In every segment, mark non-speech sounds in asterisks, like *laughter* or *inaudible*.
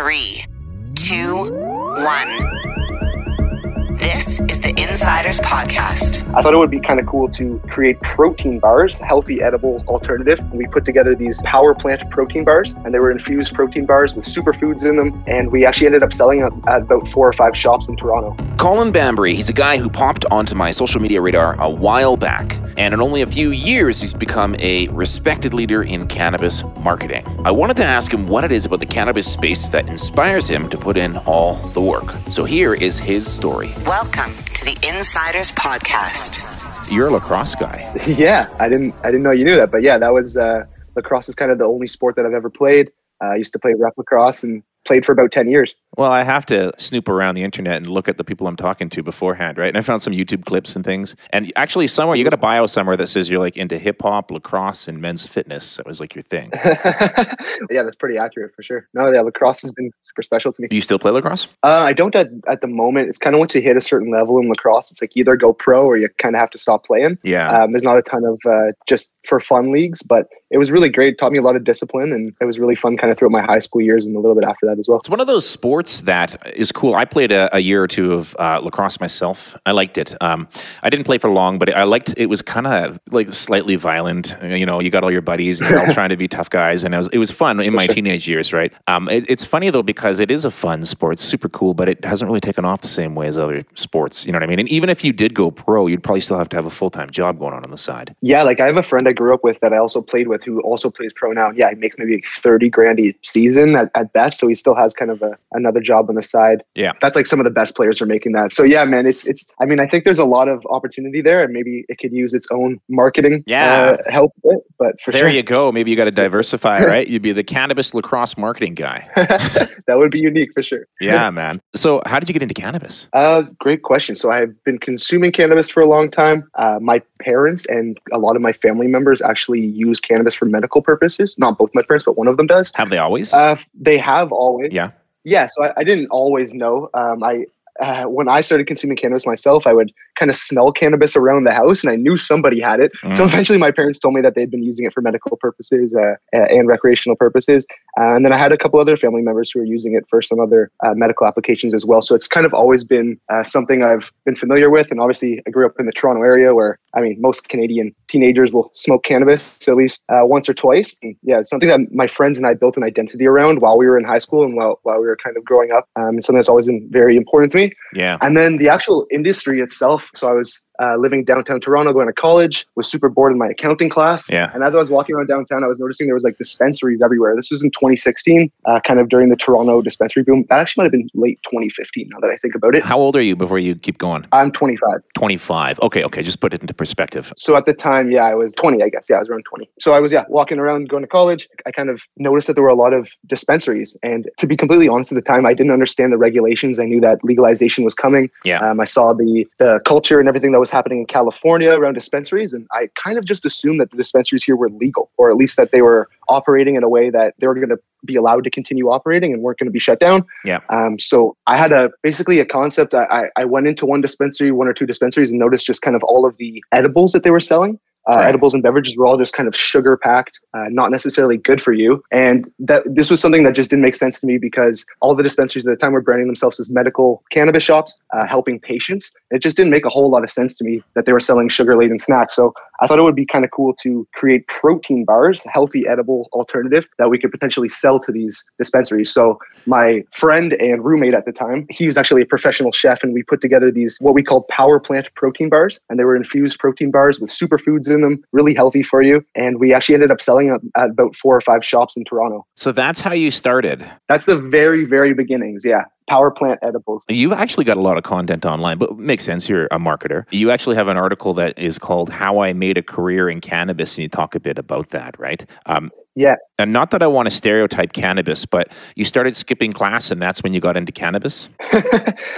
three, two, one. This is the Insiders Podcast. I thought it would be kind of cool to create protein bars, healthy edible alternative. We put together these power plant protein bars, and they were infused protein bars with superfoods in them. And we actually ended up selling them at about four or five shops in Toronto. Colin Bambury, he's a guy who popped onto my social media radar a while back. And in only a few years, he's become a respected leader in cannabis marketing. I wanted to ask him what it is about the cannabis space that inspires him to put in all the work. So here is his story. Welcome to the Insiders Podcast. You're a lacrosse guy. *laughs* yeah, I didn't I didn't know you knew that, but yeah, that was uh, lacrosse is kind of the only sport that I've ever played. Uh, I used to play rep lacrosse and played for about 10 years. Well, I have to snoop around the internet and look at the people I'm talking to beforehand, right? And I found some YouTube clips and things. And actually, somewhere you got a bio somewhere that says you're like into hip hop, lacrosse, and men's fitness. That was like your thing. *laughs* yeah, that's pretty accurate for sure. No, yeah, lacrosse has been super special to me. Do you still play lacrosse? Uh, I don't at, at the moment. It's kind of once you hit a certain level in lacrosse, it's like either go pro or you kind of have to stop playing. Yeah. Um, there's not a ton of uh, just for fun leagues, but it was really great. It taught me a lot of discipline, and it was really fun kind of throughout my high school years and a little bit after that as well. It's one of those sports that is cool. I played a, a year or two of uh, lacrosse myself. I liked it. Um, I didn't play for long, but I liked it. Was kind of like slightly violent. You know, you got all your buddies and you're all *laughs* trying to be tough guys, and it was it was fun in my teenage years, right? Um, it, it's funny though because it is a fun sport, it's super cool, but it hasn't really taken off the same way as other sports. You know what I mean? And even if you did go pro, you'd probably still have to have a full time job going on on the side. Yeah, like I have a friend I grew up with that I also played with who also plays pro now. Yeah, he makes maybe 30 grand a season at, at best. So he still has kind of a, another job on the side. Yeah. That's like some of the best players are making that. So yeah, man, it's, it's, I mean, I think there's a lot of opportunity there and maybe it could use its own marketing Yeah. uh, help with it, but for sure. there sure. you go. Maybe you got to diversify, *laughs* right? You'd be the cannabis lacrosse marketing guy. *laughs* that would be unique for sure. Yeah, man. So, how did you get into cannabis? Uh, great question. So I've been consuming cannabis for a long time. Uh, my parents and a lot of my family members actually use cannabis for medical purposes. Not both my parents, but one of them does. Have they always? Uh, they have always. yeah. Yeah. So I, I didn't always know. Um, I uh, when I started consuming cannabis myself, I would kind of smell cannabis around the house, and I knew somebody had it. So Mm. eventually, my parents told me that they'd been using it for medical purposes uh, and recreational purposes. Uh, and then I had a couple other family members who were using it for some other uh, medical applications as well. So it's kind of always been uh, something I've been familiar with. And obviously, I grew up in the Toronto area where, I mean, most Canadian teenagers will smoke cannabis at least uh, once or twice. And yeah, it's something that my friends and I built an identity around while we were in high school and while, while we were kind of growing up. Um, and something that's always been very important to me. Yeah. And then the actual industry itself. So I was uh, living downtown Toronto, going to college, was super bored in my accounting class. Yeah. And as I was walking around downtown, I was noticing there was like dispensaries everywhere. This was in 2016, uh, kind of during the Toronto dispensary boom. That actually might have been late 2015 now that I think about it. How old are you before you keep going? I'm 25. 25. Okay, okay. Just put it into perspective. So at the time, yeah, I was 20, I guess. Yeah, I was around 20. So I was, yeah, walking around going to college. I kind of noticed that there were a lot of dispensaries. And to be completely honest at the time, I didn't understand the regulations. I knew that legalization was coming. Yeah. Um, I saw the the culture and everything that was happening in California around dispensaries, and I kind of just assumed that the dispensaries here were legal, or at least that they were operating in a way that they were going to be allowed to continue operating and weren't going to be shut down. Yeah. Um, so I had a basically a concept. I, I I went into one dispensary, one or two dispensaries, and noticed just kind of all of the edibles that they were selling. Uh, Right. Edibles and beverages were all just kind of sugar packed, uh, not necessarily good for you. And that this was something that just didn't make sense to me because all the dispensaries at the time were branding themselves as medical cannabis shops, uh, helping patients. It just didn't make a whole lot of sense to me that they were selling sugar laden snacks. So I thought it would be kind of cool to create protein bars, healthy edible alternative that we could potentially sell to these dispensaries. So my friend and roommate at the time, he was actually a professional chef, and we put together these what we called power plant protein bars, and they were infused protein bars with superfoods in them, really healthy for you. And we actually ended up selling them at about four or five shops in Toronto. So that's how you started. That's the very, very beginnings. Yeah, power plant edibles. You've actually got a lot of content online, but it makes sense. You're a marketer. You actually have an article that is called How I Made a Career in Cannabis, and you talk a bit about that, right? Um, Yeah. and not that I want to stereotype cannabis, but you started skipping class, and that's when you got into cannabis. *laughs*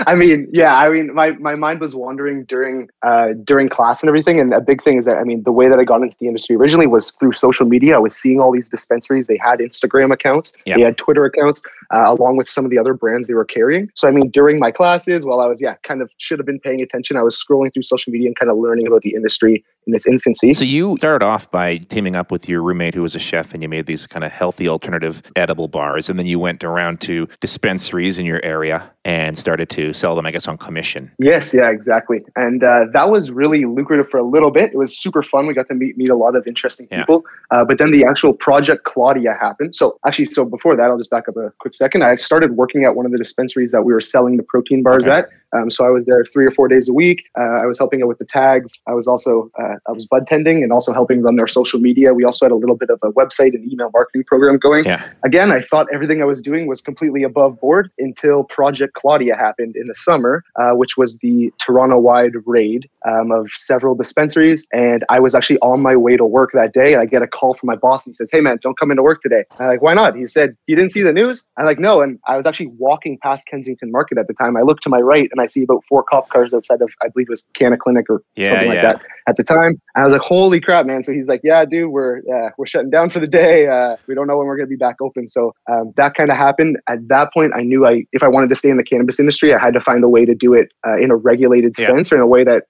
I mean, yeah, I mean, my, my mind was wandering during uh, during class and everything. And a big thing is that I mean, the way that I got into the industry originally was through social media. I was seeing all these dispensaries. They had Instagram accounts, Yeah. they had Twitter accounts, uh, along with some of the other brands they were carrying. So I mean, during my classes, while I was yeah, kind of should have been paying attention, I was scrolling through social media and kind of learning about the industry in its infancy. So you started off by teaming up with your roommate who was a chef, and you made these kind of healthy alternative edible bars. And then you went around to dispensaries in your area and started to sell them, I guess, on commission. Yes, yeah, exactly. And uh, that was really lucrative for a little bit. It was super fun. We got to meet meet a lot of interesting Yeah. people. Uh, but then the actual project Claudia happened. So actually, so before that, I'll just back up a quick second. I started working at one of the dispensaries that we were selling the protein bars Okay. at. Um, so I was there three or four days a week. Uh, I was helping out with the tags. I was also uh, I was bud tending and also helping run their social media. We also had a little bit of a website and email marketing program going Yeah. again, I thought everything I was doing was completely above board until Project Claudia happened in the summer, uh, which was the Toronto wide raid um, of several dispensaries. And I was actually on my way to work that day. And I get a call from my boss and he says, Hey, man, don't come into work today. I'm like, Why not? He said, You didn't see the news? I'm like, No. And I was actually walking past Kensington Market at the time. I look to my right and I see about four cop cars outside of, I believe it was Canna Clinic or Yeah, something like yeah. that at the time. And I was like, holy crap, man. So he's like, yeah, dude, we're, uh, we're shutting down for the day. Uh, we don't know when we're going to be back open. So um, that kind of happened. At that point, I knew I, if I wanted to stay in the cannabis industry, I had to find a way to do it uh, in a regulated Yeah. sense or in a way that,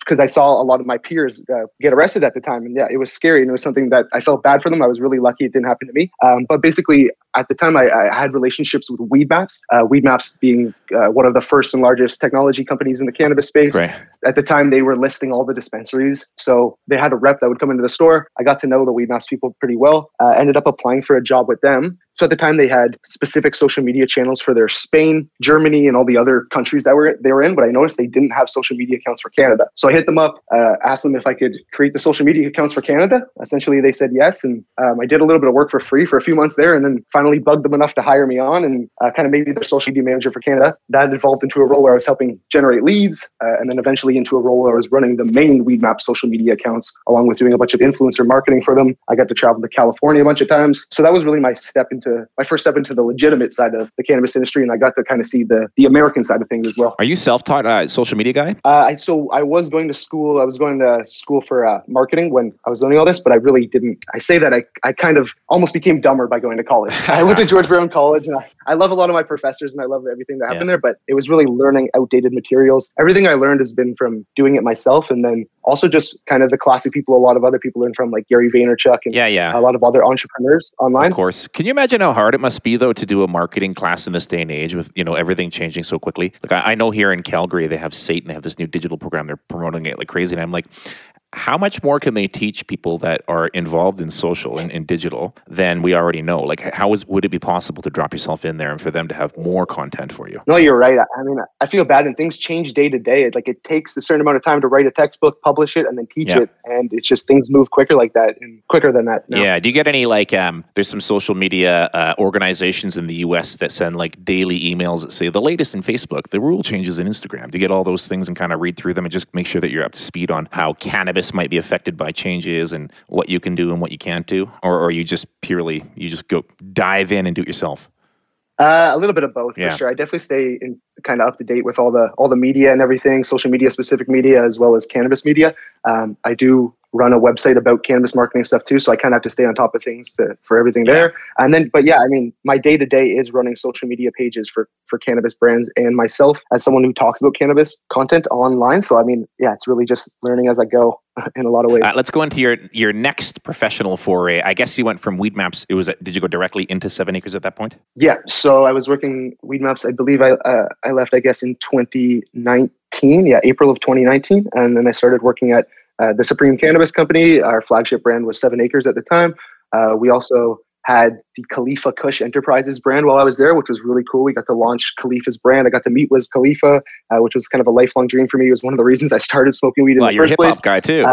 because I saw a lot of my peers uh, get arrested at the time. And yeah, it was scary. And it was something that I felt bad for them. I was really lucky it didn't happen to me. Um, but basically, at the time, I, I had relationships with Weed Maps, uh, Weed Maps being uh, one of the first and largest technology companies in the cannabis space Right. At the time they were listing all the dispensaries. So they had a rep that would come into the store. I got to know the weed maps people pretty well. Uh, ended up applying for a job with them. So at the time they had specific social media channels for their spain germany and all the other countries that were they were in but i noticed they didn't have social media accounts for canada. So i hit them up uh, asked them if i could create the social media accounts for canada. Essentially they said yes and um, i did a little bit of work for free for a few months there and then finally bugged them enough to hire me on and uh, kind of made me their social media manager for canada. That evolved into a role where i was helping generate leads uh, and then eventually into a role where i was running the main weed map social media accounts along with doing a bunch of influencer marketing for them i got to travel to california a bunch of times so that was really my step into my first step into the legitimate side of the cannabis industry and i got to kind of see the the american side of things as well Are you self-taught uh, social media guy? uh, I, so I was going to school. I was going to school for uh, marketing when I was learning all this, but I really didn't. I say that I, I kind of almost became dumber by going to college. I went to *laughs* George Brown College, and I, I love a lot of my professors, and I love everything that happened there. But it was really learning outdated materials. Everything I learned has been from doing it myself, and then also just kind of the classic people. A lot of other people learn from, like Gary Vaynerchuk and Yeah, yeah. a lot of other entrepreneurs online. Of course. Can you imagine how hard it must be though to do a marketing class in this day and age with you know everything changing so quickly? Like I, I know here in Calgary they have Satan, they have this new digital program. They're promoting it like crazy, and I'm like, how much more can they teach people that are involved in social and in digital than we already know? Like, how is would it be possible to drop yourself in there and for them to have more content for you? No, you're right. I mean, I feel bad, and things change day to day. It- Like it takes a certain amount of time to write a textbook, publish it, and then teach Yeah. it, and it's just things move quicker like that, and quicker than that. now. Yeah. Do you get any like? Um, there's some social media uh, organizations in the U.S. that send like daily emails that say the latest in Facebook, the rule changes in Instagram. Do you get all those things and kind of read through them and just make sure that you're up to speed on how cannabis might be affected by changes and what you can do and what you can't do, or, or are you just purely you just go dive in and do it yourself? Uh, a little bit of both Yeah. for sure. I definitely stay in kind of up to date with all the all the media and everything, social media specific media as well as cannabis media. Um, I do run a website about cannabis marketing stuff too, so I kind of have to stay on top of things to, for everything there. And then, but yeah, I mean, my day to day is running social media pages for for cannabis brands and myself as someone who talks about cannabis content online. So I mean, yeah, it's really just learning as I go *laughs* in a lot of ways. Uh, let's go into your your next professional foray. I guess you went from Weed Maps. It was did you go directly into Seven Acres at that point? Yeah, so I was working Weed Maps. I believe I uh, I left, I guess, in 2019. Yeah, April of 2019, and then I started working at uh, the Supreme Cannabis Company. Our flagship brand was Seven Acres at the time. Uh, we also had the Khalifa Kush Enterprises brand while I was there, which was really cool. We got to launch Khalifa's brand. I got to meet Wiz Khalifa, uh, which was kind of a lifelong dream for me. It was one of the reasons I started smoking weed in Well, the you're a first hip place. hop guy too.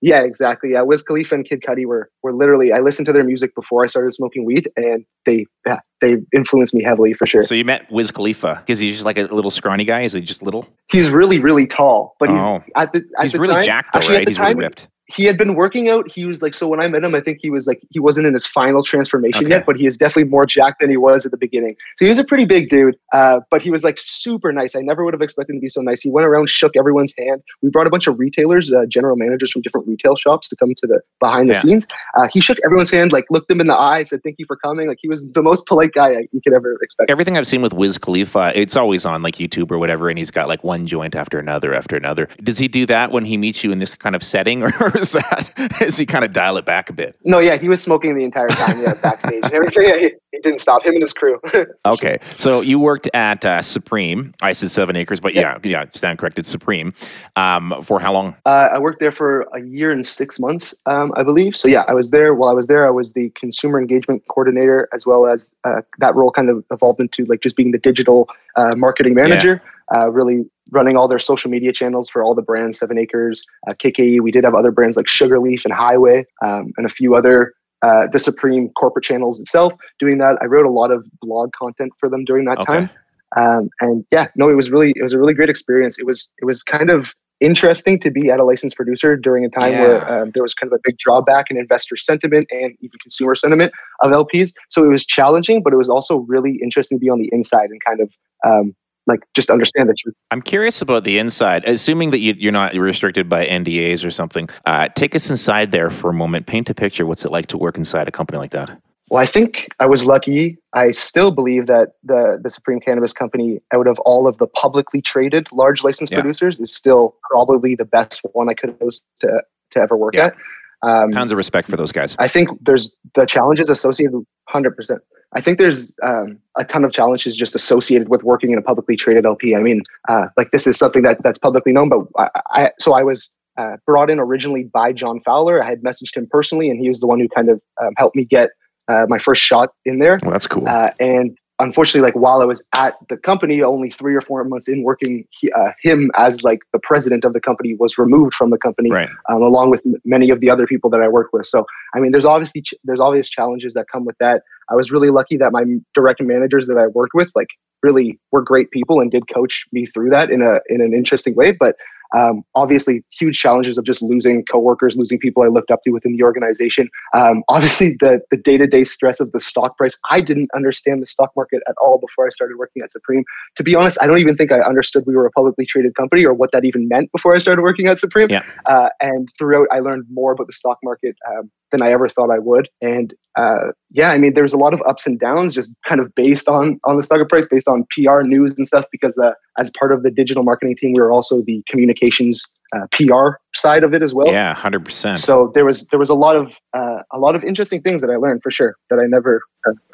Yeah, exactly. Yeah, Wiz Khalifa and Kid Cudi were were literally. I listened to their music before I started smoking weed, and they yeah, they influenced me heavily for sure. so you met Wiz Khalifa because he's just like a little scrawny guy. Is he just little? he's really really tall, but he's Oh. at the at He's the really time, jacked though, actually, right? He's time, really ripped. He had been working out. He was like so when I met him, I think he was like he wasn't in his final transformation Okay. yet, but he is definitely more jacked than he was at the beginning. So he was a pretty big dude, uh, but he was like super nice. I never would have expected him to be so nice. He went around, shook everyone's hand. We brought a bunch of retailers, uh, general managers from different retail shops to come to the behind the Yeah. scenes. Uh, he shook everyone's hand, like looked them in the eye, said thank you for coming. Like he was the most polite guy I- you could ever expect. Everything I've seen with Wiz Khalifa, it's always on like YouTube or whatever, and he's got like one joint after another after another. Does he do that when he meets you in this kind of setting, *laughs* or that *laughs* does he kind of dial it back a bit? No, yeah, he was smoking the entire time. Yeah, backstage and *laughs* everything. Yeah, he, he didn't stop. Him and his crew. *laughs* okay, so you worked at uh, Supreme. I said Seven Acres, but yeah, yeah, stand corrected. Supreme. Um, for how long? Uh, I worked there for a year and six months, um, I believe. So yeah, I was there. While I was there, I was the consumer engagement coordinator, as well as uh, that role kind of evolved into like just being the digital uh, marketing manager. Yeah. Uh, really running all their social media channels for all the brands, Seven Acres, uh, KKE. We did have other brands like Sugarleaf and Highway, um, and a few other uh, the Supreme corporate channels itself. Doing that, I wrote a lot of blog content for them during that okay. time. Um, and yeah, no, it was really it was a really great experience. It was it was kind of interesting to be at a licensed producer during a time yeah. where um, there was kind of a big drawback in investor sentiment and even consumer sentiment of LPs. So it was challenging, but it was also really interesting to be on the inside and kind of um, like just understand the truth. I'm curious about the inside. Assuming that you, are not restricted by NDAs or something, uh, take us inside there for a moment. Paint a picture. What's it like to work inside a company like that? Well, I think I was lucky. I still believe that the the Supreme Cannabis Company, out of all of the publicly traded large licensed yeah. producers, is still probably the best one I could have to to ever work yeah. at. Um, Tons of respect for those guys. I think there's the challenges associated. Hundred percent. I think there's um, a ton of challenges just associated with working in a publicly traded LP. I mean, uh, like this is something that that's publicly known, but I, I so I was uh, brought in originally by John Fowler. I had messaged him personally, and he was the one who kind of um, helped me get uh, my first shot in there. Well, that's cool. Uh, and unfortunately, like while I was at the company, only three or four months in working, he, uh, him as like the president of the company was removed from the company, right. um, along with many of the other people that I worked with. So, I mean, there's obviously ch- there's obvious challenges that come with that. I was really lucky that my direct managers that I worked with, like, really were great people and did coach me through that in a in an interesting way. But um, obviously, huge challenges of just losing coworkers, losing people I looked up to within the organization. Um, *laughs* obviously, the the day to day stress of the stock price. I didn't understand the stock market at all before I started working at Supreme. To be honest, I don't even think I understood we were a publicly traded company or what that even meant before I started working at Supreme. Yeah. Uh, and throughout, I learned more about the stock market um, than I ever thought I would. And uh, yeah, I mean, there's a lot of ups and downs just kind of based on on the stock price, based on PR news and stuff. Because uh, as part of the digital marketing team, we were also the communications uh, PR side of it as well. Yeah, hundred percent. So there was there was a lot of uh, a lot of interesting things that I learned for sure that I never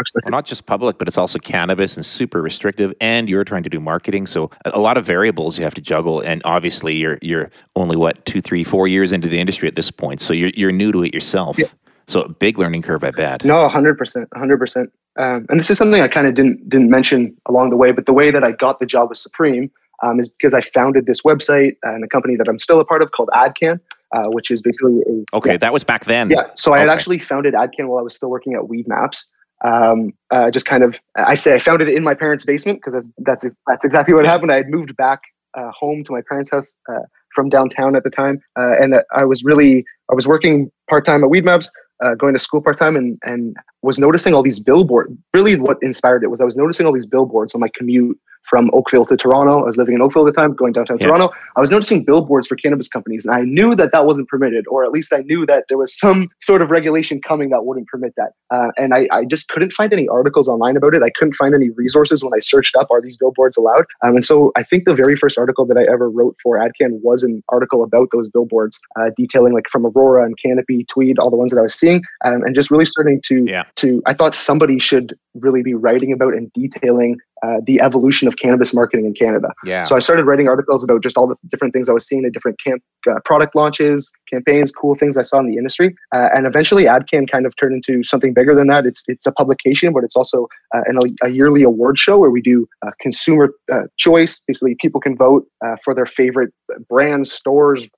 expected. Well, not just public, but it's also cannabis and super restrictive. And you're trying to do marketing, so a lot of variables you have to juggle. And obviously, you're you're only what two, three, four years into the industry at this point, so you're you're new to it yourself. Yeah. So a big learning curve, I bet. No, hundred percent, hundred percent. Um, and this is something I kind of didn't didn't mention along the way, but the way that I got the job with Supreme um, is because I founded this website and a company that I'm still a part of called AdCann, uh, which is basically a, okay. Yeah. That was back then. Yeah. So I had actually founded AdCann while I was still working at Weedmaps. Um, uh, just kind of, I say I found it in my parents' basement because that's that's that's exactly what happened. I had moved back uh, home to my parents' house uh, from downtown at the time, uh, and I was really I was working part time at Weedmaps, uh, going to school part time, and and was noticing all these billboards. Really, what inspired it was I was noticing all these billboards on my commute from Oakville to Toronto. I was living in Oakville at the time, going downtown yeah. Toronto. I was noticing billboards for cannabis companies, and I knew that that wasn't permitted, or at least I knew that there was some sort of regulation coming that wouldn't permit that. Uh, and I, I, just couldn't find any articles online about it. I couldn't find any resources when I searched up, are these billboards allowed? Um, and so I think the very first article that I ever wrote for AdCann was an article about those billboards, uh, detailing like from Aurora and Canopy, Tweed, all the ones that I was seeing, um, and just really starting to, yeah. to, I thought somebody should really be writing about and detailing uh, the evolution of cannabis marketing in Canada. Yeah. So I started writing articles about just all the different things I was seeing, the different camp uh, product launches, campaigns, cool things I saw in the industry, uh, and eventually AdCann kind of turned into something bigger than that. It's it's a publication, but it's also uh, an, a yearly award show where we do uh, consumer choice. Basically, people can vote for their favorite brands, stores,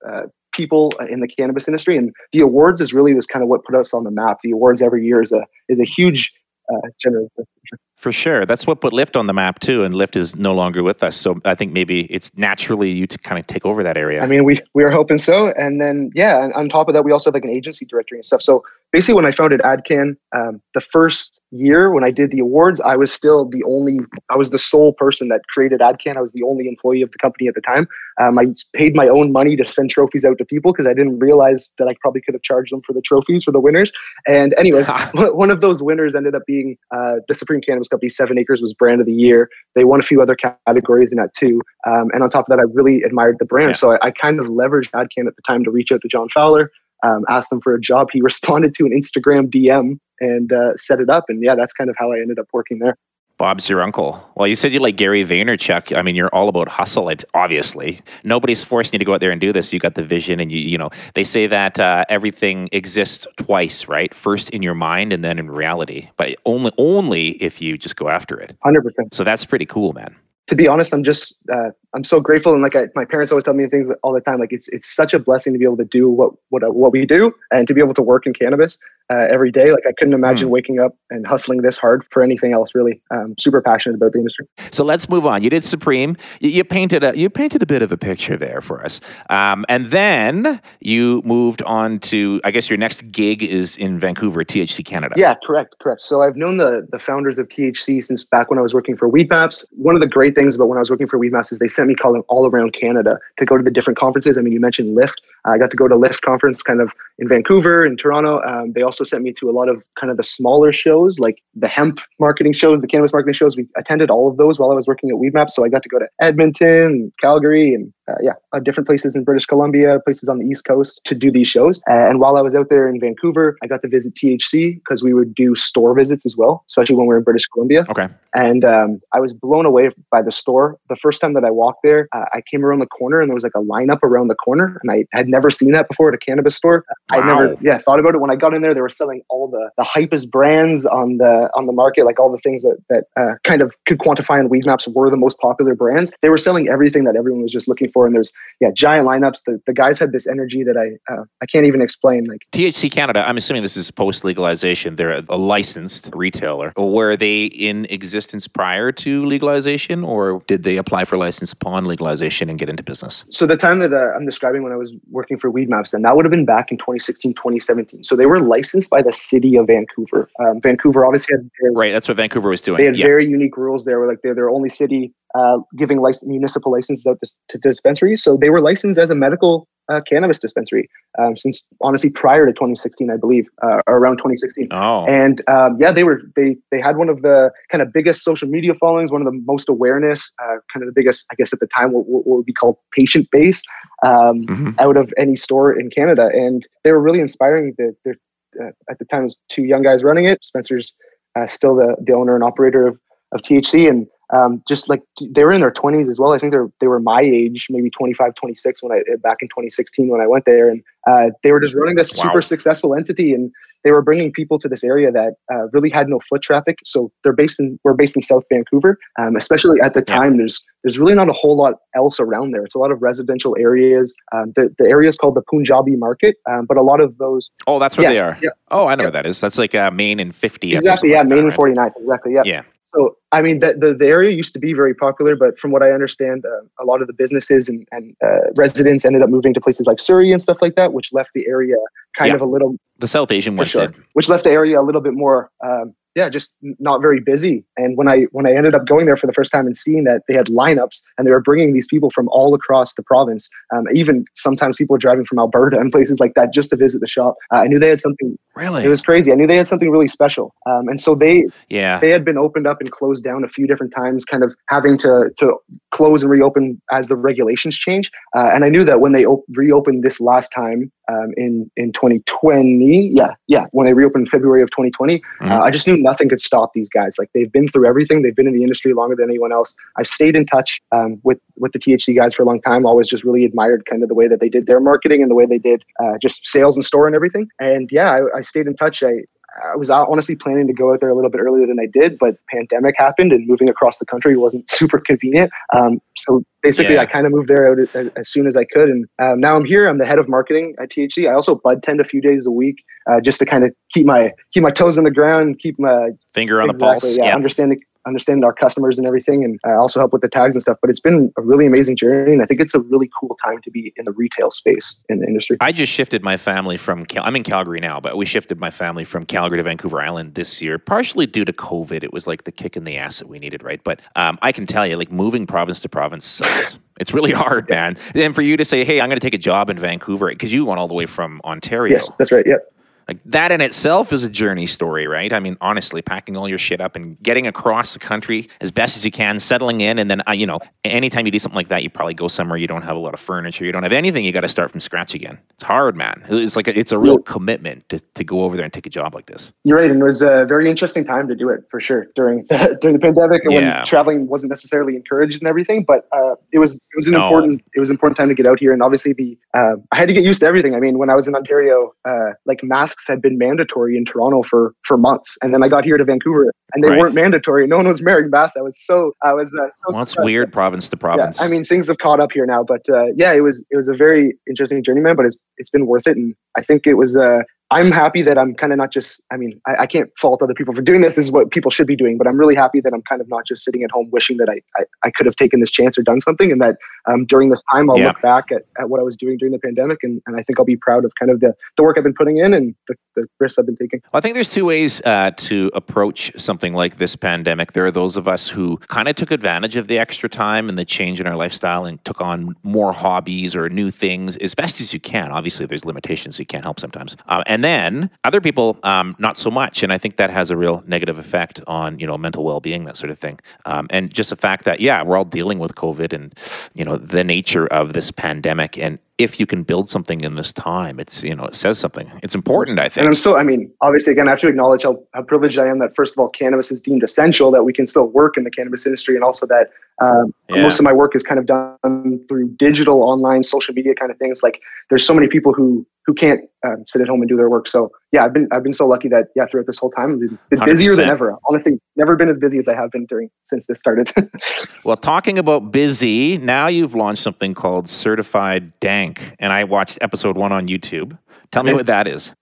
people in the cannabis industry and the awards is really was kind of what put us on the map the awards every year is a is a huge uh, for sure. That's what put Lift on the map too, and Lift is no longer with us. So I think maybe it's naturally you to kind of take over that area. I mean, we we are hoping so, and then yeah, on top of that, we also have like an agency directory and stuff. So basically, when I founded AdCann, um, the first year when I did the awards, I was still the only, I was the sole person that created AdCann. I was the only employee of the company at the time. Um, I paid my own money to send trophies out to people because I didn't realize that I probably could have charged them for the trophies for the winners. And anyways, *laughs* one of those winners ended up being uh, the Supreme Cannabis Company. Seven Acres was Brand of the Year. They won a few other categories in that too. Um, and on top of that, I really admired the brand, yeah. so I, I, kind of leveraged AdCann at the time to reach out to John Fowler um, asked him for a job. He *laughs* responded to an Instagram DM and uh, set it up. And yeah, that's kind of how I ended up working there. Bob's your uncle. Well, you said you like Gary Vaynerchuk. I mean, you're all about hustle. It obviously nobody's forcing you to go out there and do this. You got the vision, and you you know they say that uh, everything exists twice, right? First in your mind, and then in reality. But only only if you just go after it. Hundred percent. So that's pretty cool, man to be honest, I'm just uh, I'm so grateful, and like I, my parents always tell me things all the time. Like it's it's such a blessing to be able to do what what what we do, and to be able to work in cannabis uh, every day. Like I couldn't imagine mm. waking up and hustling this hard for anything else. Really, um, super passionate about the industry. So let's move on. You did Supreme. You, you painted a you painted a bit of a picture there for us, um, and then you moved on to I guess your next gig is in Vancouver, THC Canada. Yeah, correct, correct. So I've known the the founders of THC since back when I was working for Weedmaps. One of the great things about when I was working for Weedmaps is they sent me calling all around Canada to go to the different conferences. I mean, you mentioned Lift. I got to go to Lift conference kind of in Vancouver and Toronto. Um, they also sent me to a lot of kind of the smaller shows, like the hemp marketing shows, the cannabis marketing shows. We attended all of those while I was working at Weedmaps. So I got to go to Edmonton, Calgary, and uh, yeah, uh, different places in British Columbia, places on the East Coast to do these shows. Uh, and while I was out there in Vancouver, I got to visit THC because we would do store visits as well, especially when we were in British Columbia. Okay. And um, I was blown away by the store. The first time that I walked there, uh, I came around the corner and there was like a lineup around the corner, and I had never seen that before at a cannabis store. Wow. I never, yeah, thought about it. When I got in there, they were selling all the the hypest brands on the on the market, like all the things that that uh, kind of could quantify on Weedmaps were the most popular brands. They were selling everything that everyone was just looking for, and there's yeah giant lineups. The, the guys had this energy that I uh, I can't even explain. Like THC Canada, I'm assuming this is post legalization. They're a licensed retailer. Were they in existence prior to legalization, or did they apply for license upon legalization and get into business? So the time that uh, I'm describing when I was working for Weed Maps, then that would have been back in 2016, 2017. So they were licensed by the city of Vancouver. Um, Vancouver obviously had very, right. That's what Vancouver was doing. They had yeah. very unique rules there. Where like they're their only city uh, giving license, municipal licenses out to, to, dispensaries. So they were licensed as a medical uh, cannabis dispensary um, since honestly prior to 2016, I believe, uh, around 2016. Oh. And um, yeah, they were they they had one of the kind of biggest social media followings, one of the most awareness, uh, kind of the biggest, I guess at the time, what, what would be called patient base um, mm-hmm. out of any store in Canada. And they were really inspiring. The, uh, at the time, it was two young guys running it. Spencer's uh, still the the owner and operator of of THC and um, just like they were in their 20s as well. I think they they were my age, maybe 25, 26 when I back in 2016 when I went there, and uh, they were just running this wow. super successful entity, and they were bringing people to this area that uh, really had no foot traffic. So they're based in we're based in South Vancouver, um, especially at the time. Yeah. There's there's really not a whole lot else around there. It's a lot of residential areas. Um, the the area is called the Punjabi Market, um, but a lot of those. Oh, that's where yes, they are. Yeah. Oh, I know yeah. where that is. That's like uh, Main and 50. Exactly. Yeah, Main and 49th. Exactly. Yeah. Yeah. So, I mean, the, the, the, area used to be very popular, but from what I understand, uh, a lot of the businesses and, and uh, residents ended up moving to places like Surrey and stuff like that, which left the area kind yeah. of a little. The South Asian one sure, Which left the area a little bit more um, yeah, just not very busy. And when I when I ended up going there for the first time and seeing that they had lineups and they were bringing these people from all across the province, um, even sometimes people were driving from Alberta *laughs* and places like that just to visit the shop. Uh, I knew they had something. Really, it was crazy. I knew they had something really special. Um, and so they yeah they had been opened up and closed down a few different times, kind of having to to close and reopen as the regulations change. Uh, and I knew that when they op- reopened this last time um, in in 2020, yeah, yeah, when they reopened in February of 2020, mm-hmm. uh, I just knew nothing could stop these guys. Like they've been through everything. They've been in the industry longer than anyone else. I've stayed in touch um, with with the THC guys for a long time. Always just really admired kind of the way that they did their marketing and the way they did uh, just sales and store and everything. And yeah, I, I stayed in touch. I I was honestly planning to go out there a little bit earlier than I did, but pandemic happened and moving across the country wasn't *laughs* super convenient. Um, so basically, yeah. I kind of moved there out as, as, soon as I could, and um, now I'm here. I'm the head of marketing at THC. I also bud tend a few days a week uh, just to kind of keep my keep my toes on the ground, keep my finger on exactly, the pulse. Yeah, yeah. understanding understand our customers and everything, and I also help with the tags and stuff. But it's been a really amazing journey, and I think it's a really cool time to be in the retail space in the industry. I just shifted my family from Cal- I'm in Calgary now, but we shifted my family from Calgary to Vancouver Island this year, partially due to COVID. It was like the kick in the ass that we needed, right? But um, I can tell you, like moving province to province sucks. It's really *laughs* hard, man. And for you to say, "Hey, I'm going to take a job in Vancouver," because you went all the way from Ontario. Yes, that's right. Yep Like that in itself is a journey story, right? I mean, honestly, packing all your shit up and getting across the country as best as you can, settling in, and then uh, you know, anytime you do something like that, you probably go somewhere you don't have a lot of furniture, you don't have anything, you got to start from scratch again. It's hard, man. It's like a, it's a real commitment to, to go over there and take a job like this. You're right, and it was a very interesting time to do it for sure during the, *laughs* during the pandemic and Yeah. when traveling wasn't necessarily encouraged and everything. But uh, it was it was an No. important it was an important time to get out here, and obviously the uh, I had to get used to everything. I mean, when I was in Ontario, uh, like masks had been mandatory in Toronto for for months, and then I got here to Vancouver and they Right. weren't mandatory. No one was wearing masks. I was so I was uh, so Well, it's weird, province to Yeah, province. I mean things have caught up here now, but uh, yeah, it was it was a very interesting journey, man. But it's it's been worth it, and I think it was. Uh, I'm happy that I'm kind of not just. I mean, I, I can't fault other people for doing this. This is what people should be doing, but I'm really happy that I'm kind of not just sitting at home wishing that I I, I could have taken this chance or done something, and that um, during this time I'll Yeah. look back at, at what I was doing during the pandemic, and, and I think I'll be proud of kind of the the work I've been putting in and the, the risks I've been taking. Well, I think there's two ways uh, to approach something like this pandemic. There are those of us who kind of took advantage of the extra time and the change in our lifestyle and took on more hobbies or new things as best as you can. Obviously, there's limitations, so you can't help sometimes. Uh, and then other people, um, not so much. And I think that has a real negative effect on you know mental well-being, that sort of thing. Um, and just the fact that yeah, we're all dealing with COVID and you know the nature of this pandemic and if you can build something in this time, it's you know it says something. It's important, I think. And I'm so, I mean, obviously, again, I have to acknowledge how, how privileged I am that, first of all, cannabis is deemed essential, that we can still work in the cannabis industry, and also that um, Yeah. most of my work is kind of done through digital, online, social media kind of things. Like, there's so many people who who can't um, sit at home and do their work. So, yeah, I've been I've been so lucky that yeah, throughout this whole time, I've been, busier than 100%. ever. Honestly, never been as busy as I have been during since this started. *laughs* Well, talking about busy, now you've launched something called Certified Dank, and I watched episode one on YouTube. Tell me Nice. what that is.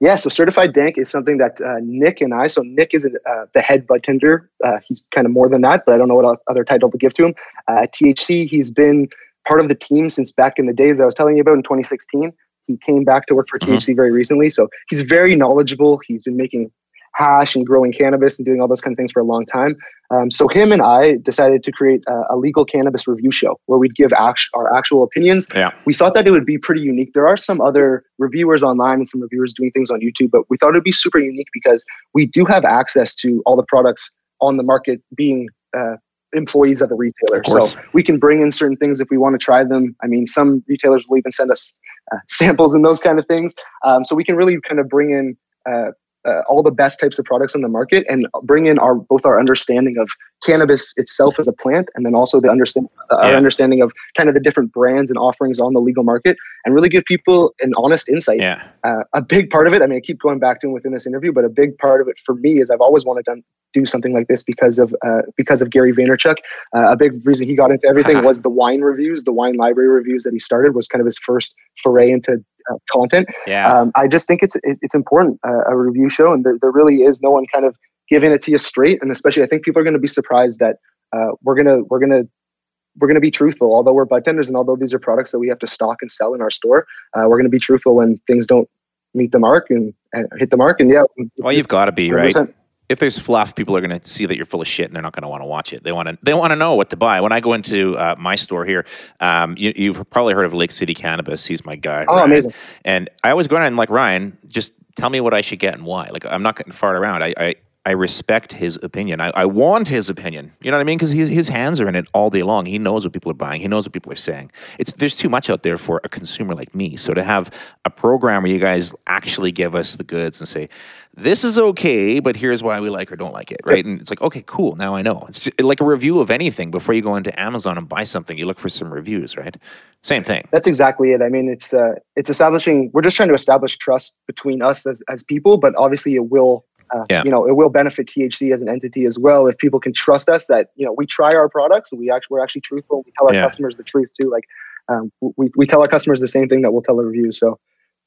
Yeah, so certified dank is something that uh, Nick and I. So Nick is uh, the head bud tender. Uh, he's kind of more than that, but I don't know what other title to give to him. Uh, at THC, he's been part of the team since back in the days I was telling you about in 2016. He came back to work for. THC very recently, so he's very knowledgeable. He's been making hash and growing cannabis and doing all those kind of things for a long time. Um, so him and I decided to create a, a legal cannabis review show where we'd give act- our actual opinions Yeah. we thought that it would be pretty unique. There are some other reviewers online and some reviewers doing things on YouTube, but we thought it would be super unique because we do have access to all the products on the market being uh, employees of the retailer. Of. So we can bring in certain things if we want to try them. I mean, some retailers will even send us uh, *laughs* samples and those kind of things. Um, so we can really kind of bring in uh, uh, all the best types of products on the market and bring in our both our understanding of cannabis itself as a plant and then also the understand uh, our Yeah. understanding of kind of the different brands and offerings on the legal market and really give people an honest insight Yeah. uh, a big part of it i mean i keep going back to it within this interview but a big part of it for me is i've always wanted to do something like this because of uh, because of gary vaynerchuk uh, a big reason he got into everything *laughs* was the wine reviews the wine library reviews that he started was kind of his first foray into uh, content Yeah. um, I just think it's it, it's important uh, a review show, and there, there really is no one kind of giving it to you straight. And especially, I think people are going to be surprised that uh, we're gonna we're gonna we're gonna be truthful. Although we're bartenders, and although these are products that we have to stock and sell in our store, uh, we're gonna be truthful when things don't meet the mark and, and hit the mark. And yeah, well, you've got to be right. 100%. If there's fluff, people are going to see that you're full of shit, and they're not going to want to watch it. They want to. They want to know what to buy. When I go into uh, my store here, um, you, you've probably heard of Lake City Cannabis. He's my guy. Oh, Ryan. amazing. And I always go in and like Ryan, just tell me what I should get and why. Like I'm not getting fart around. I I, I respect his opinion. I, I want his opinion. You know what I mean? Because his hands are in it all day long. He knows what people are buying. He knows what people are saying. It's there's too much out there for a consumer like me. So to have a program where you guys actually give us the goods and say, this is okay, but here's why we like or don't like it, right? And it's like, okay, cool. Now I know. It's like a review of anything. Before you go into Amazon and buy something, you look for some reviews, right? Same thing. That's exactly it. I mean, it's uh, it's establishing. We're just trying to establish trust between us as, as people, but obviously, it will. Uh, Yeah. You know, it will benefit THC as an entity as well if people can trust us that you know we try our products and we actually we're actually truthful. We tell our Yeah. customers the truth too. Like um, we we tell our customers the same thing that we'll tell the reviews. So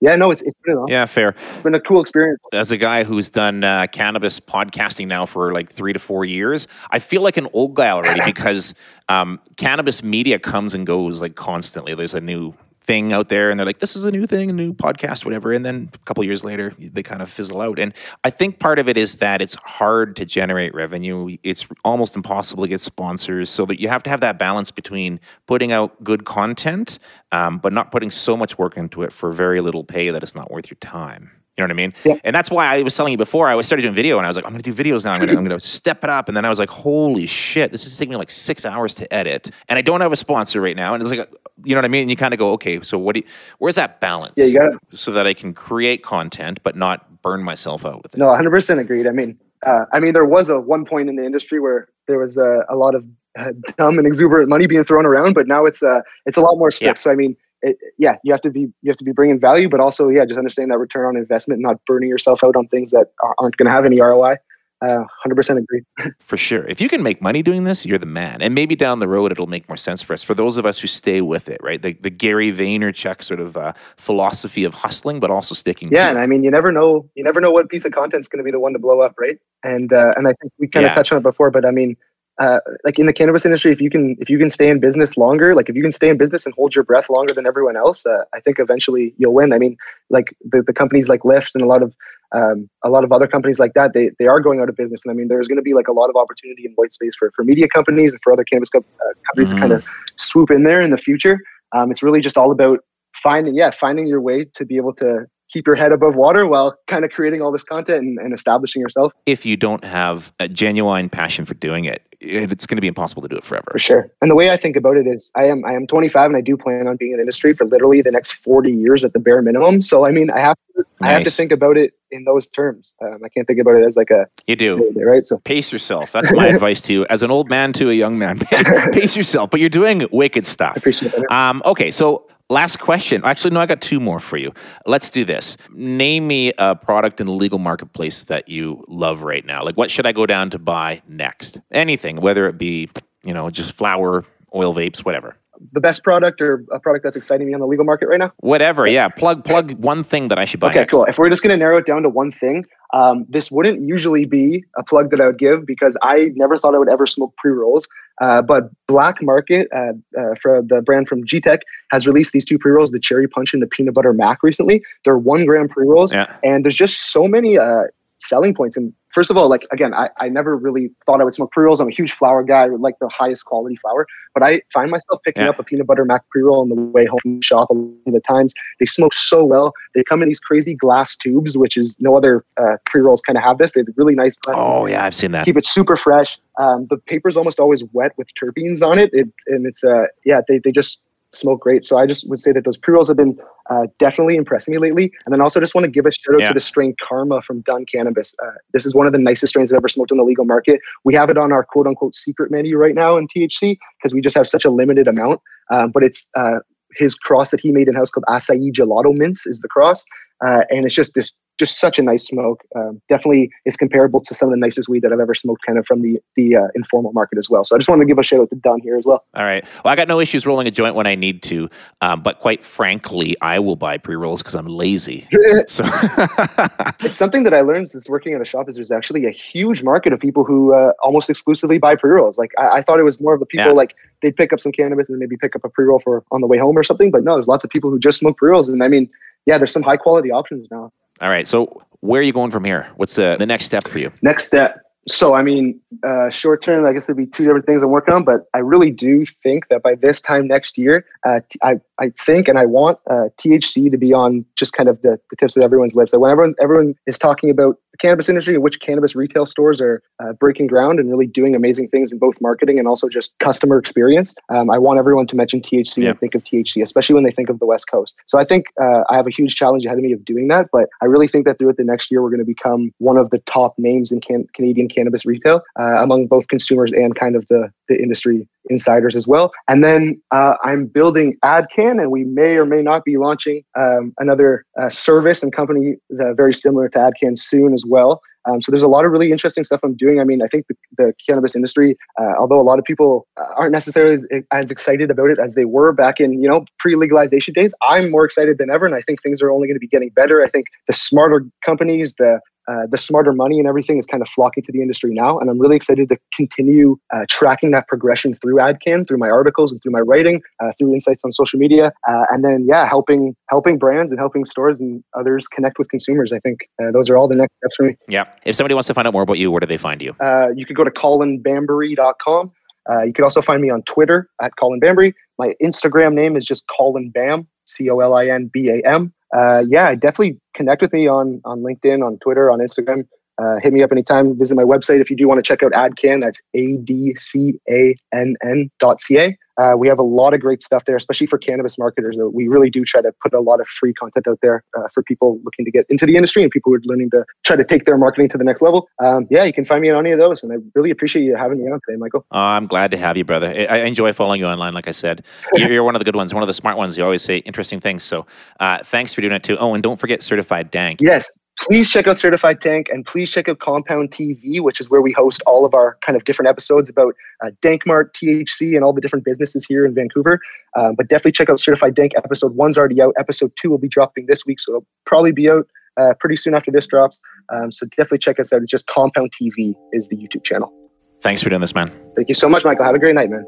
yeah, no, it's it's been, a- Yeah, fair. it's been a cool experience. as a guy who's done uh, cannabis podcasting now for like three to four years, I feel like an old guy already because um, cannabis media comes and goes like constantly. There's a new thing out there, and they're like, "This is a new thing, a new podcast, whatever." And then a couple years later, they kind of fizzle out. And I think part of it is that it's hard to generate revenue. It's almost impossible to get sponsors, so that you have to have that balance between putting out good content, um, but not putting so much work into it for very little pay that it's not worth your time. You know what I mean? Yeah. And that's why I was telling you before. I was started doing video, and I was like, I'm going to do videos now. I'm going to step it up. And then I was like, holy shit, this is taking me like six hours to edit, and I don't have a sponsor right now. And it's like, you know what I mean? And you kind of go, okay, so what? Do you, where's that balance? Yeah, you got it. So that I can create content, but not burn myself out with it. No, 100% agreed. I mean, uh, I mean, there was a one point in the industry where there was a, a lot of uh, dumb and exuberant money being thrown around, but now it's uh, it's a lot more strict. Yeah. So I mean, it, yeah, you have to be you have to be bringing value, but also yeah, just understand that return on investment, not burning yourself out on things that are- aren't going to have any ROI. Uh, 100% agree. *laughs* For sure. If you can make money doing this, you're the man. And maybe down the road, it'll make more sense for us. For those of us who stay with it, right? The, the Gary Vaynerchuk sort of uh, philosophy of hustling, but also sticking Yeah, to and it. I mean, you never know. You never know what piece of content's going to be the one to blow up, right? And uh, and I think we kind of Yeah. touched on it before, but I mean, uh, like in the cannabis industry, if you can if you can stay in business longer, like if you can stay in business and hold your breath longer than everyone else, uh, I think eventually you'll win. I mean, like the, the companies like Lift and a lot of um, a lot of other companies like that, they they are going out of business, and I mean, there's going to be like a lot of opportunity in white space for for media companies and for other cannabis co- uh, companies Mhm. to kind of swoop in there in the future. Um, it's really just all about finding yeah finding your way to be able to keep your head above water while kind of creating all this content and, and establishing yourself. If you don't have a genuine passion for doing it, it- it's going to be impossible to do it forever. for sure. And the way i think about it is i am i am 25 and i do plan on being in the industry for literally the next 40 years at the bare minimum. So i mean i have to i have to think about it in those terms um, i can't think about it as like a You do. right so Pace yourself. *laughs* That's my advice to you as an old man to a young man. *laughs* Pace yourself, but you're doing wicked i stuff. appreciate it Um, okay, so last question. Actually, no, I got two more for you. Let's do this. Name me a product in the legal marketplace that you love right now. Like, what should I go down to buy next? Anything, whether it be, you know, just flour, oil vapes, whatever. The best product or a product that's exciting me on the legal market right now Whatever. Yeah. Plug plug one thing that I should buy. Okay, next. cool. If we're just going to narrow it down to one thing, um, this wouldn't usually be a plug that I would give because I never thought I would ever smoke pre rolls. Uh, but Black Market, uh, uh, for the brand from GTEC, has released these two pre rolls, the Cherry Punch and the Peanut Butter Mac, recently. They're one gram pre rolls, Yeah. and there's just so many uh, selling points. And first of all, like again, I, I never really thought I would smoke pre rolls. I'm a huge flower guy. I would like the highest quality flower, but I find myself picking Yeah. up a peanut butter mac pre roll on the way home from the shop a lot of the times. They smoke so well. They come in these crazy glass tubes, which is no other uh, pre rolls kind of have this. They have really nice. glass Oh yeah, I've seen that. keep it super fresh. Um, the paper's almost always wet with terpenes on it, it and it's uh yeah they, they just smoke great. So I just would say that those pre rolls have been uh, definitely impressing me lately. And then also just want to give a shout out Yeah. to the strain Karma from Dunn Cannabis. Uh, this is one of the nicest strains I've ever smoked on the legal market. We have it on our quote unquote secret menu right now in THC because we just have such a limited amount. Um, but it's uh, his cross that he made in house called Acai Gelato Mints is the cross, uh, and it's just this just such a nice smoke. Um, definitely is comparable to some of the nicest weed that I've ever smoked, kind of from the the uh, informal market as well. So I just wanted to give a shout out to Dunn here as well. All right. Well, I got no issues rolling a joint when I need to, um, but quite frankly, I will buy pre rolls because I'm lazy. *laughs* So *laughs* it's something that I learned since working at a shop is there's actually a huge market of people who uh, almost exclusively buy pre rolls. Like I, I thought it was more of the people Yeah. like they'd pick up some cannabis and then maybe pick up a pre roll for on the way home or something. But no, there's lots of people who just smoke pre rolls, and I mean, yeah, there's some high quality options now. All right. So where are you going from here? What's the, the next step for you? Next step. So, I mean, uh, short term, I guess there'd be two different things I'm working on, but I really do think that by this time next year, uh, t- I, I think and I want uh, THC to be on just kind of the, the tips of everyone's lips. That when everyone, everyone is talking about cannabis industry and which cannabis retail stores are uh, breaking ground and really doing amazing things in both marketing and also just customer experience, um, I want everyone to mention THC Yeah. and think of THC, especially when they think of the West Coast. So I think uh, I have a huge challenge ahead of me of doing that, but I really think that throughout the next year, we're going to become one of the top names in can- Canadian cannabis retail uh, among both consumers and kind of the, the industry insiders as well. And then uh, I'm building AdCann, and we may or may not be launching um, another uh, service and company uh, very similar to AdCann soon as well. Um, so there's a lot of really interesting stuff I'm doing. I mean, I think the, the cannabis industry, uh, although a lot of people uh, aren't necessarily as, as excited about it as they were back in you know pre-legalization days, I'm more excited than ever, and I think things are only going to be getting better. I think the smarter companies, the uh, the smarter money and everything is kind of flocking to the industry now. And I'm really excited to continue uh, tracking that progression through AdCann, through my articles and through my writing, uh, through insights on social media, uh, and then yeah, helping helping brands and helping stores and others connect with consumers. I think uh, those are all the next steps for me. Yeah. If somebody wants to find out more about you, where do they find you? Uh, you could go to colinbambury.com. Uh, you could also find me on Twitter at Colin Bambury. My Instagram name is just Colin Bam, C O L I N B A M. uh, yeah, definitely connect with me on on LinkedIn, on Twitter, on Instagram. Uh, hit me up anytime. Visit my website if you do want to check out AdCann. That's a d c a n n dot c a. Uh, we have a lot of great stuff there, especially for cannabis marketers. We really do try to put a lot of free content out there uh, for people looking to get into the industry and people who are learning to try to take their marketing to the next level. Um, yeah, you can find me on any of those. And I really appreciate you having me on today, Michael. Uh, I'm glad to have you, brother. I, I enjoy following you online, like I said. You're, you're, one of the good ones, one of the smart ones. You always say interesting things. So uh, thanks for doing it too. Oh, and don't forget Certified Dank. Yes, please check out Certified Dank and please check out Compound TV, which is where we host all of our kind of different episodes about uh, Dankmart, THC, and all the different businesses here in Vancouver. Um, but definitely check out Certified Dank. Episode one's already out. Episode two will be dropping this week, so it'll probably be out uh, pretty soon after this drops. Um, so definitely check us out. It's just Compound TV is the YouTube channel. Thanks for doing this, man. Thank you so much, Michael. Have a great night, man.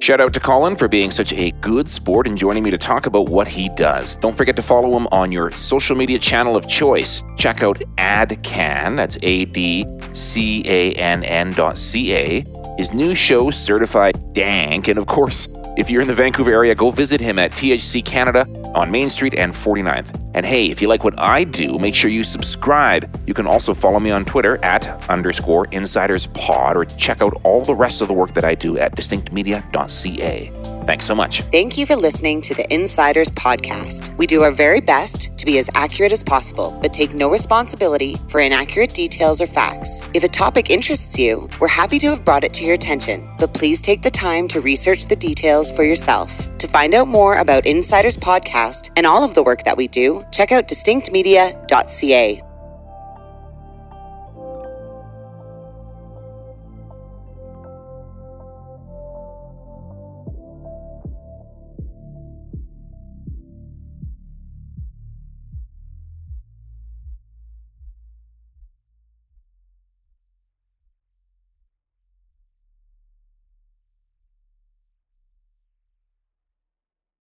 Shout out to Colin for being such a good sport and joining me to talk about what he does. Don't forget to follow him on your social media channel of choice. Check out AdCann, that's A D C A N N dot C A. His new show, Certified Dank. And of course, if you're in the Vancouver area, go visit him at THC Canada on Main Street and 49th. And hey, if you like what I do, make sure you subscribe. You can also follow me on Twitter at underscore insiders pod or check out all the rest of the work that I do at distinctmedia.ca. Thanks so much. Thank you for listening to the Insiders Podcast. We do our very best to be as accurate as possible, but take no responsibility for inaccurate details or facts. If a topic interests you, we're happy to have brought it to your attention, but please take the time to research the details for yourself. To find out more about Insiders Podcast and all of the work that we do, check out distinctmedia.ca.